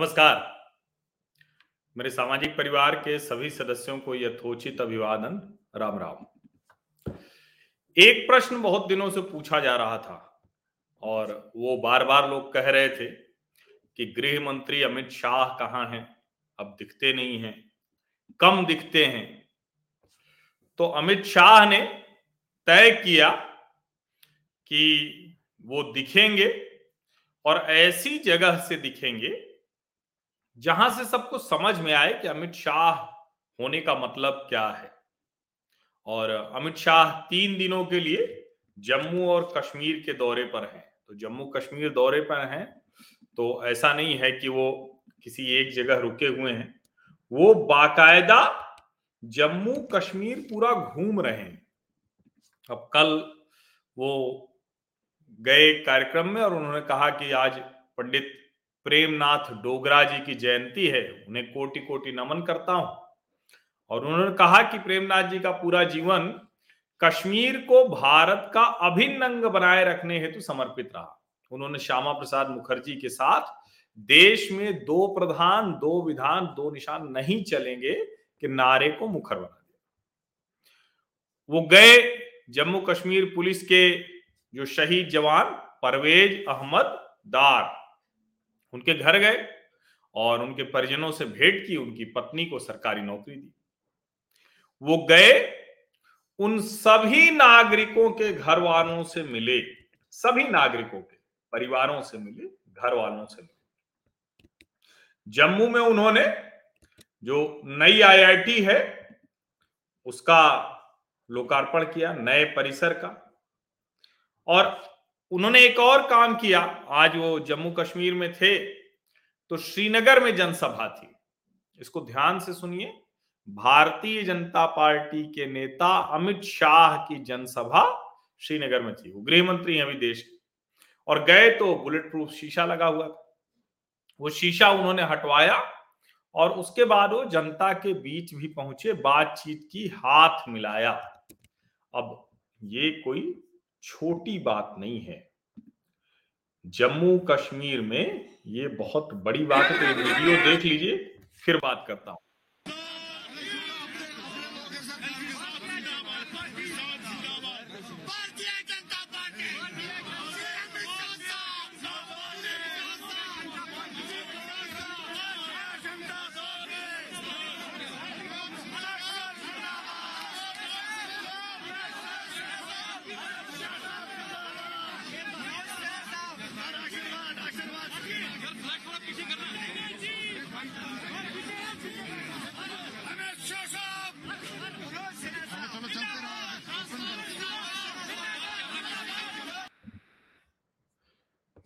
नमस्कार। मेरे सामाजिक परिवार के सभी सदस्यों को यथोचित अभिवादन। राम राम। एक प्रश्न बहुत दिनों से पूछा जा रहा था और वो बार बार लोग कह रहे थे कि गृह मंत्री अमित शाह कहाँ हैं? अब दिखते नहीं हैं, कम दिखते हैं। तो अमित शाह ने तय किया कि वो दिखेंगे और ऐसी जगह से दिखेंगे जहाँ से सबको समझ में आए कि अमित शाह होने का मतलब क्या है। और अमित शाह तीन दिनों के लिए जम्मू और कश्मीर के दौरे पर हैं। तो जम्मू कश्मीर दौरे पर हैं तो ऐसा नहीं है कि वो किसी एक जगह रुके हुए हैं। वो बाकायदा जम्मू कश्मीर पूरा घूम रहे हैं। अब कल वो गए कार्यक्रम में और उन्होंने कहा कि आज पंडित प्रेमनाथ डोगरा जी की जयंती है, उन्हें कोटि कोटि नमन करता हूँ। और उन्होंने कहा कि प्रेमनाथ जी का पूरा जीवन कश्मीर को भारत का अभिन्न अंग बनाए रखने हेतु समर्पित रहा। उन्होंने श्यामा प्रसाद मुखर्जी के साथ देश में दो प्रधान, दो विधान, दो निशान नहीं चलेंगे कि नारे को मुखर बना दिया। वो गए जम्मू कश्मीर पुलिस के जो शहीद जवान, परवेज अहमद दार। उनके घर गए और उनके परिजनों से भेंट की, उनकी पत्नी को सरकारी नौकरी दी। वो गए, उन सभी नागरिकों के घर वालों से मिले, सभी नागरिकों के परिवारों से मिले घर वालों से मिले। जम्मू में उन्होंने जो नई आईआईटी है, उसका लोकार्पण किया, नए परिसर का। और उन्होंने एक और काम किया। आज वो जम्मू कश्मीर में थे तो श्रीनगर में जनसभा थी। इसको ध्यान से सुनिए। भारतीय जनता पार्टी के नेता अमित शाह की जनसभा श्रीनगर में थी। वो गृह मंत्री अभी देश और गए तो बुलेट प्रूफ शीशा लगा हुआ था। वो शीशा उन्होंने हटवाया और उसके बाद वो जनता के बीच भी पहुँचे, बातचीत की, हाथ मिलाया। अब ये कोई छोटी बात नहीं है। जम्मू कश्मीर में ये बहुत बड़ी बात है तो वीडियो देख लीजिए, फिर बात करता हूँ।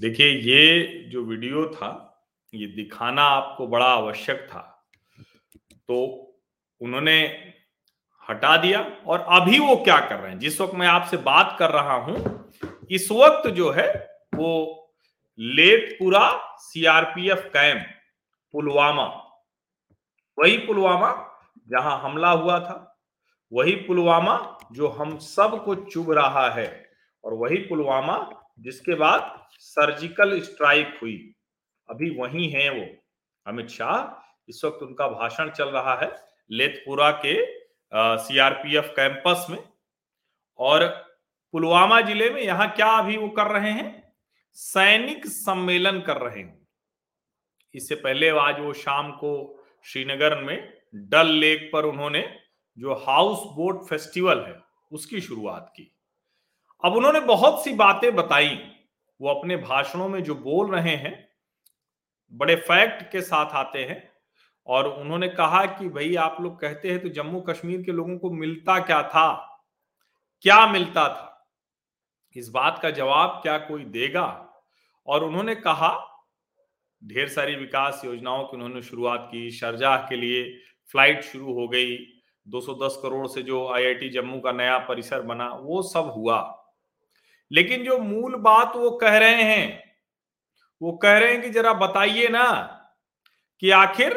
देखिए, ये जो वीडियो था, ये दिखाना आपको बड़ा आवश्यक था। तो उन्होंने हटा दिया और अभी वो क्या कर रहे हैं? जिस वक्त मैं आपसे बात कर रहा हूँ, इस वक्त जो है, वो लेतपुरा सीआरपीएफ कैंप, पुलवामा। वही पुलवामा जहाँ हमला हुआ था, वही पुलवामा जो हम सबको चुभ रहा है, और वही पुलवामा जिसके बाद सर्जिकल स्ट्राइक हुई। अभी वही है वो। अमित शाह, इस वक्त उनका भाषण चल रहा है लेतपुरा के सीआरपीएफ कैंपस में। और पुलवामा ज़िले में यहाँ क्या अभी वो कर रहे हैं? सैनिक सम्मेलन कर रहे हैं। इससे पहले आज वो शाम को श्रीनगर में डल लेक पर उन्होंने जो हाउस बोट फेस्टिवल है, उसकी शुरुआत की। अब उन्होंने बहुत सी बातें बताई। वो अपने भाषणों में जो बोल रहे हैं, बड़े फैक्ट के साथ आते हैं और उन्होंने कहा कि भाई, आप लोग कहते हैं तो जम्मू कश्मीर के लोगों को मिलता क्या था? क्या मिलता था? इस बात का जवाब क्या कोई देगा? और उन्होंने कहा, ढेर सारी विकास योजनाओं की उन्होंने शुरुआत की। शारजाह के लिए फ़्लाइट शुरू हो गई। 210 करोड़ से जो आईआईटी जम्मू का नया परिसर बना, वो सब हुआ। लेकिन जो मूल बात वो कह रहे हैं, वो कह रहे हैं कि जरा बताइए ना कि आखिर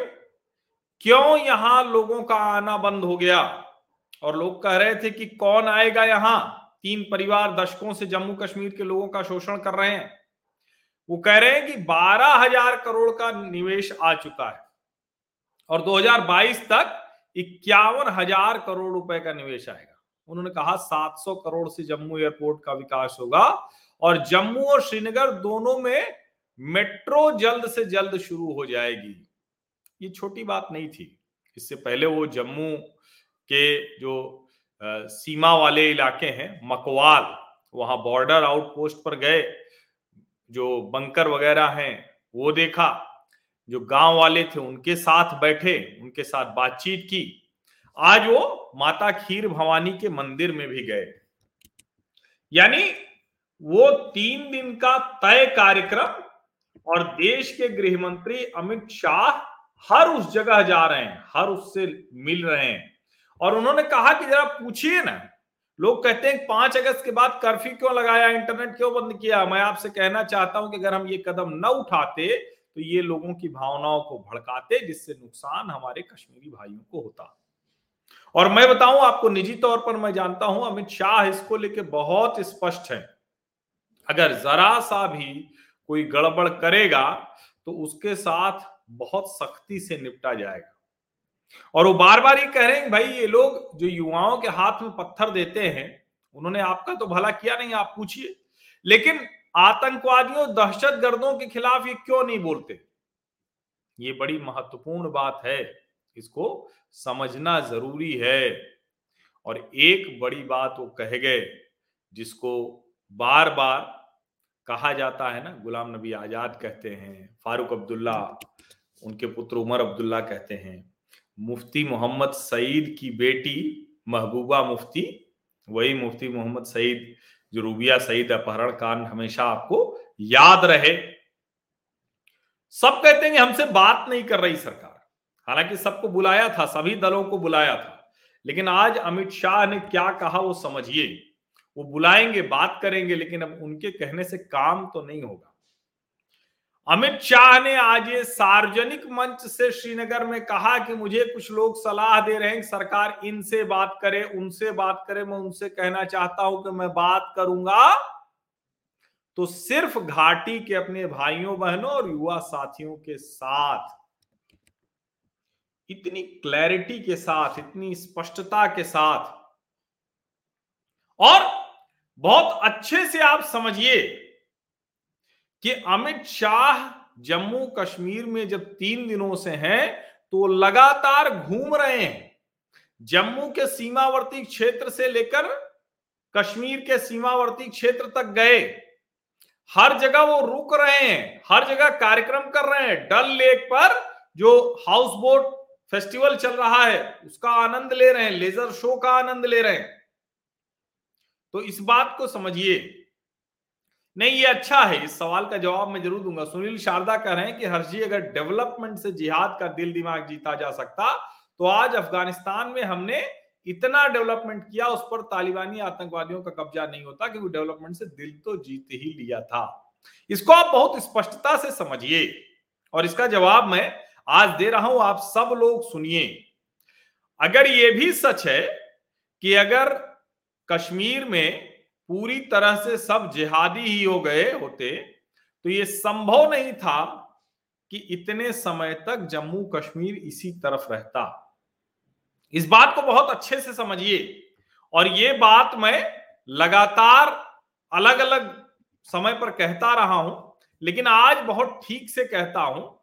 क्यों यहाँ लोगों का आना बंद हो गया? और लोग कह रहे थे कि कौन आएगा यहाँ? तीन परिवार दशकों से जम्मू कश्मीर के लोगों का शोषण कर रहे हैं। वो कह रहे हैं कि बारह हज़ार करोड़ का निवेश आ चुका है और 2022 तक इक्यावन हज़ार करोड़ रुपए का निवेश आएगा। उन्होंने कहा 700 करोड़ से जम्मू एयरपोर्ट का विकास होगा और जम्मू और श्रीनगर दोनों में मेट्रो जल्द से जल्द शुरू हो जाएगी। ये छोटी बात नहीं थी। इससे पहले वो जम्मू के जो सीमा वाले इलाके हैं, मकवाल, वहाँ बॉर्डर आउटपोस्ट पर गए जो बंकर वगैरह हैं, वो देखा। जो गाँव वाले थे, उनके साथ बैठे, उनके साथ बातचीत की। आज वो माता खीर भवानी के मंदिर में भी गए। यानी वो तीन दिन का तय कार्यक्रम और देश के गृह मंत्री अमित शाह हर उस जगह जा रहे हैं, हर उससे मिल रहे हैं। और उन्होंने कहा कि जरा पूछिए ना लोग कहते हैं पाँच अगस्त के बाद कर्फ्यू क्यों लगाया? इंटरनेट क्यों बंद किया? मैं आपसे कहना चाहता हूँ कि अगर हम ये कदम न उठाते तो ये लोगों की भावनाओं को भड़काते, जिससे नुकसान हमारे कश्मीरी भाइयों को होता। और मैं बताऊँ आपको निजी तौर पर मैं जानता हूँ, अमित शाह इसको लेके बहुत स्पष्ट है। अगर जरा सा भी कोई गड़बड़ करेगा तो उसके साथ बहुत सख्ती से निपटा जाएगा। और वो बार बार ये कह रहे हैं, भाई, ये लोग जो युवाओं के हाथ में पत्थर देते हैं, उन्होंने आपका तो भला किया नहीं, आप पूछिए। लेकिन आतंकवादियों दहशत गर्दों के खिलाफ ये क्यों नहीं बोलते? ये बड़ी महत्वपूर्ण बात है। इसको समझना ज़रूरी है। और एक बड़ी बात वो कह गए, जिसको बार बार कहा जाता है ना, गुलाम नबी आज़ाद कहते हैं, फारूक अब्दुल्ला, उनके पुत्र उमर अब्दुल्ला कहते हैं। मुफ्ती मोहम्मद सईद की बेटी महबूबा मुफ्ती। वही मुफ्ती मोहम्मद सईद, जो रूबिया सईद अपहरण कांड हमेशा आपको याद रहे। सब कहते हैं कि हमसे बात नहीं कर रही सरकार। हालाँकि सबको बुलाया था, सभी दलों को बुलाया था। लेकिन आज अमित शाह ने क्या कहा वो समझिए। वो बुलाएँगे, बात करेंगे, लेकिन अब उनके कहने से काम तो नहीं होगा। अमित शाह ने आज ये सार्वजनिक मंच से श्रीनगर में कहा कि मुझे कुछ लोग सलाह दे रहे हैं सरकार इनसे बात करे, उनसे बात करे। मैं उनसे कहना चाहता हूँ कि मैं बात करूँगा। तो सिर्फ़ घाटी के अपने भाइयों, बहनों और युवा साथियों के साथ, इतनी क्लैरिटी के साथ, इतनी स्पष्टता के साथ, और बहुत अच्छे से आप समझिए कि अमित शाह जम्मू कश्मीर में जब तीन दिनों से हैं तो लगातार घूम रहे हैं। जम्मू के सीमावर्ती क्षेत्र से लेकर कश्मीर के सीमावर्ती क्षेत्र तक गए। हर जगह वो रुक रहे हैं, हर जगह कार्यक्रम कर रहे हैं। डल लेक पर जो हाउस बोट फेस्टिवल चल रहा है, उसका आनंद ले रहे हैं, लेजर शो का आनंद ले रहे हैं। तो इस बात को समझिए नहीं, ये अच्छा है। इस सवाल का जवाब मैं ज़रूर दूँगा। सुनील शारदा कह रहे हैं कि हर्षी अगर डेवलपमेंट से जिहाद का दिल दिमाग जीता जा सकता तो आज अफ़गानिस्तान में हमने इतना डेवलपमेंट किया, उस पर तालिबानी आतंकवादियों का कब्जा नहीं होता, क्योंकि डेवलपमेंट से दिल तो जीत ही लिया था। इसको आप बहुत स्पष्टता से समझिए। और इसका जवाब मैं आज दे रहा हूँ, आप सब लोग सुनिए। अगर ये भी सच है कि अगर कश्मीर में पूरी तरह से सब जिहादी ही हो गए होते तो ये संभव नहीं था कि इतने समय तक जम्मू कश्मीर इसी तरफ़ रहता। इस बात को बहुत अच्छे से समझिए। और ये बात मैं लगातार अलग अलग समय पर कहता रहा हूँ, लेकिन आज बहुत ठीक से कहता हूँ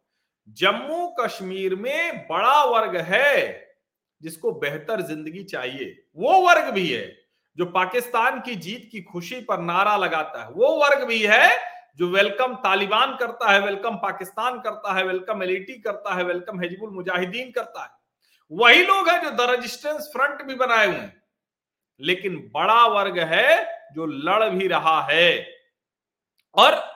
जम्मू कश्मीर में बड़ा वर्ग है जिसको बेहतर ज़िंदगी चाहिए। वो वर्ग भी है। जो पाकिस्तान की जीत की खुशी पर नारा लगाता है, वो वर्ग भी है जो वेलकम तालिबान करता है, वेलकम पाकिस्तान करता है, वेलकम एलिटी करता है, वेलकम हिजबुल मुजाहिदीन करता है। वही लोग हैं जो द रजिस्टेंस फ्रंट भी बनाए हुए हैं। लेकिन बड़ा वर्ग है जो लड़ भी रहा है। और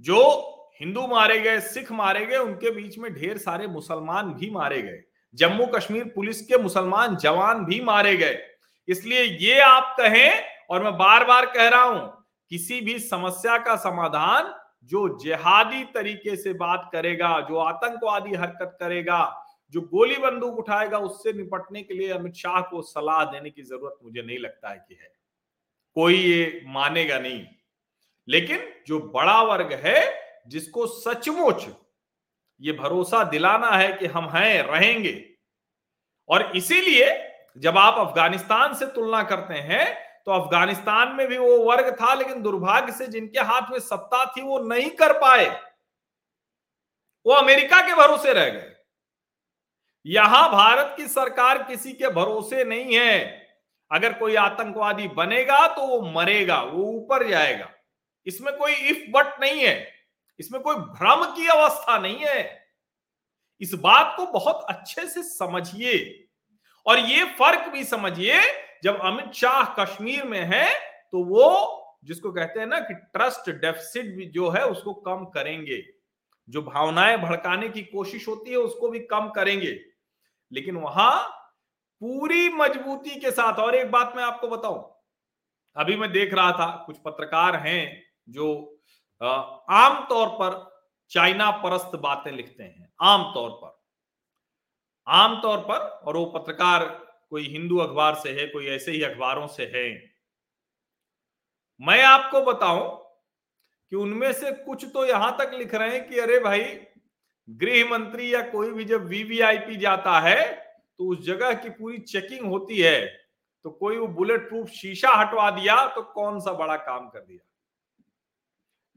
जो हिंदू मारे गए, सिख मारे गए, उनके बीच में ढेर सारे मुसलमान भी मारे गए। जम्मू कश्मीर पुलिस के मुसलमान जवान भी मारे गए। इसलिए ये आप कहें, और मैं बार बार कह रहा हूँ, किसी भी समस्या का समाधान जो जिहादी तरीके से बात करेगा, जो आतंकवादी हरकत करेगा, जो गोली बंदूक उठाएगा, उससे निपटने के लिए अमित शाह को सलाह देने की ज़रूरत मुझे नहीं लगता है कि है। कोई ये मानेगा नहीं। लेकिन जो बड़ा वर्ग है, जिसको सचमुच ये भरोसा दिलाना है कि हम हैं, रहेंगे, और इसीलिए जब आप अफ़गानिस्तान से तुलना करते हैं तो अफ़गानिस्तान में भी वो वर्ग था, लेकिन दुर्भाग्य से जिनके हाथ में सत्ता थी, वो नहीं कर पाए। वो अमेरिका के भरोसे रह गए। यहाँ भारत की सरकार किसी के भरोसे नहीं है। अगर कोई आतंकवादी बनेगा तो वो मरेगा, वो ऊपर जाएगा। इसमें कोई इफ़ बट नहीं है। इसमें कोई भ्रम की अवस्था नहीं है। इस बात को बहुत अच्छे से समझिए। और ये फ़र्क भी समझिए, जब अमित शाह कश्मीर में है तो वो जिसको कहते हैं ना कि ट्रस्ट डेफिसिट भी जो है, उसको कम करेंगे। जो भावनाएँ भड़काने की कोशिश होती है, उसको भी कम करेंगे। लेकिन वहाँ पूरी मजबूती के साथ, और एक बात मैं आपको बताऊँ, अभी मैं देख रहा था, कुछ पत्रकार हैं जो आमतौर पर चाइना परस्त बातें लिखते हैं, आमतौर पर। आमतौर पर, और वो पत्रकार कोई हिंदू अखबार से है, कोई ऐसे ही अखबारों से है। मैं आपको बताऊँ कि उनमें से कुछ तो यहाँ तक लिख रहे हैं कि अरे भाई, गृह मंत्री या कोई भी जब वीवीआईपी जाता है तो उस जगह की पूरी चेकिंग होती है। तो कोई वो बुलेट प्रूफ शीशा हटवा दिया तो कौन सा बड़ा काम कर दिया?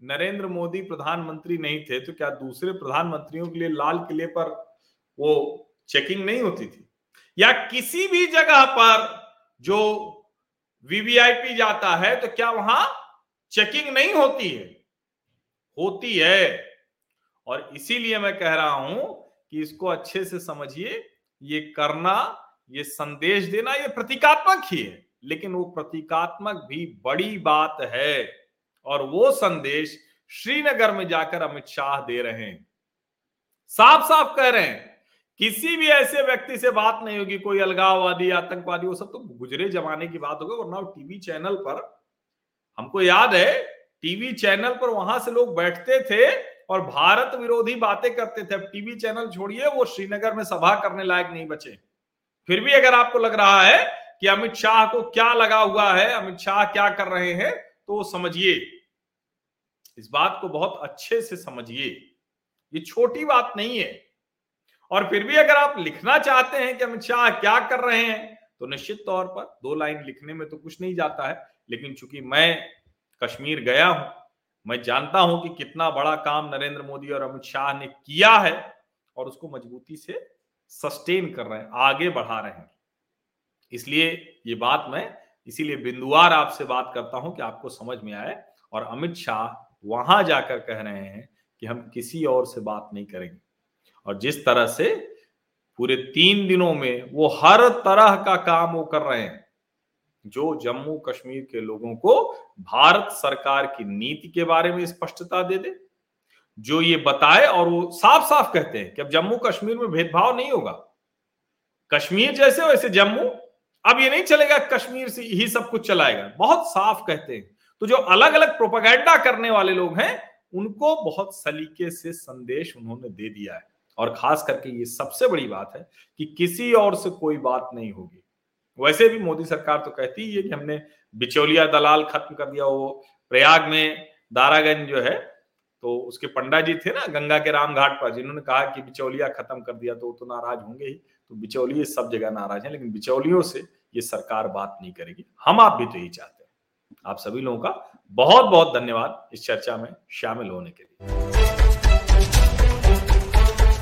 नरेंद्र मोदी प्रधानमंत्री नहीं थे तो क्या दूसरे प्रधानमंत्रियों के लिए लाल किले पर वो चेकिंग नहीं होती थी। या किसी भी जगह पर जो वीवीआईपी जाता है तो क्या वहाँ चेकिंग नहीं होती है? होती है। और इसीलिए मैं कह रहा हूँ कि इसको अच्छे से समझिए, ये करना, ये संदेश देना, ये प्रतीकात्मक ही है। लेकिन वो प्रतीकात्मक भी बड़ी बात है। और वो संदेश श्रीनगर में जाकर अमित शाह दे रहे हैं। साफ़ साफ़ कह रहे हैं। किसी भी ऐसे व्यक्ति से बात नहीं होगी, कोई अलगाववादी, आतंकवादी, वो सब तो गुजरे जमाने की बात होगी वरना टीवी चैनल पर, हमको याद है, टीवी चैनल पर वहाँ से लोग बैठते थे और भारत विरोधी बातें करते थे। अब टीवी चैनल छोड़िए, वो श्रीनगर में सभा करने लायक नहीं बचे। फिर भी अगर आपको लग रहा है कि अमित शाह को क्या लगा हुआ है, अमित शाह क्या कर रहे हैं तो समझिए। इस बात को बहुत अच्छे से समझिए। ये छोटी बात नहीं है। और फिर भी अगर आप लिखना चाहते हैं कि अमित शाह क्या कर रहे हैं तो निश्चित तौर पर दो लाइन लिखने में तो कुछ नहीं जाता है। लेकिन चूँकि मैं कश्मीर गया हूँ, मैं जानता हूँ कि कितना बड़ा काम नरेंद्र मोदी और अमित शाह ने किया है और उसको मजबूती से सस्टेन कर रहे हैं, आगे बढ़ा रहे हैं। इसलिए ये बात मैं इसीलिए बिंदुवार आपसे बात करता हूँ कि आपको समझ में आए और अमित शाह वहाँ जाकर कह रहे हैं कि हम किसी और से बात नहीं करेंगे। और जिस तरह से पूरे तीन दिनों में वो हर तरह का काम वो कर रहे हैं, जो जम्मू कश्मीर के लोगों को भारत सरकार की नीति के बारे में स्पष्टता दे दे, जो ये बताए और वो साफ़ साफ़ कहते हैं कि अब जम्मू कश्मीर में भेदभाव नहीं होगा। कश्मीर जैसे वैसे जम्मू, अब ये नहीं चलेगा कश्मीर से ही सब कुछ चलाएगा। बहुत साफ़ कहते हैं। तो जो अलग अलग प्रोपागेंडा करने वाले लोग हैं, उनको बहुत सलीके से संदेश उन्होंने दे दिया है। और खास करके ये सबसे बड़ी बात है कि किसी और से कोई बात नहीं होगी। वैसे भी मोदी सरकार तो कहती है कि हमने बिचौलिया दलाल खत्म कर दिया, वो प्रयाग में दारागंज जो है तो उसके पंडा जी थे ना, गंगा के राम घाट पर, जिन्होंने कहा कि बिचौलिया खत्म कर दिया तो वो तो नाराज़ होंगे ही तो बिचौलिए सब जगह नाराज़ हैं, लेकिन बिचौलियों से ये सरकार बात नहीं करेगी। हम आप भी तो यही चाहते हैं। आप सभी लोगों का बहुत बहुत धन्यवाद इस चर्चा में शामिल होने के लिए।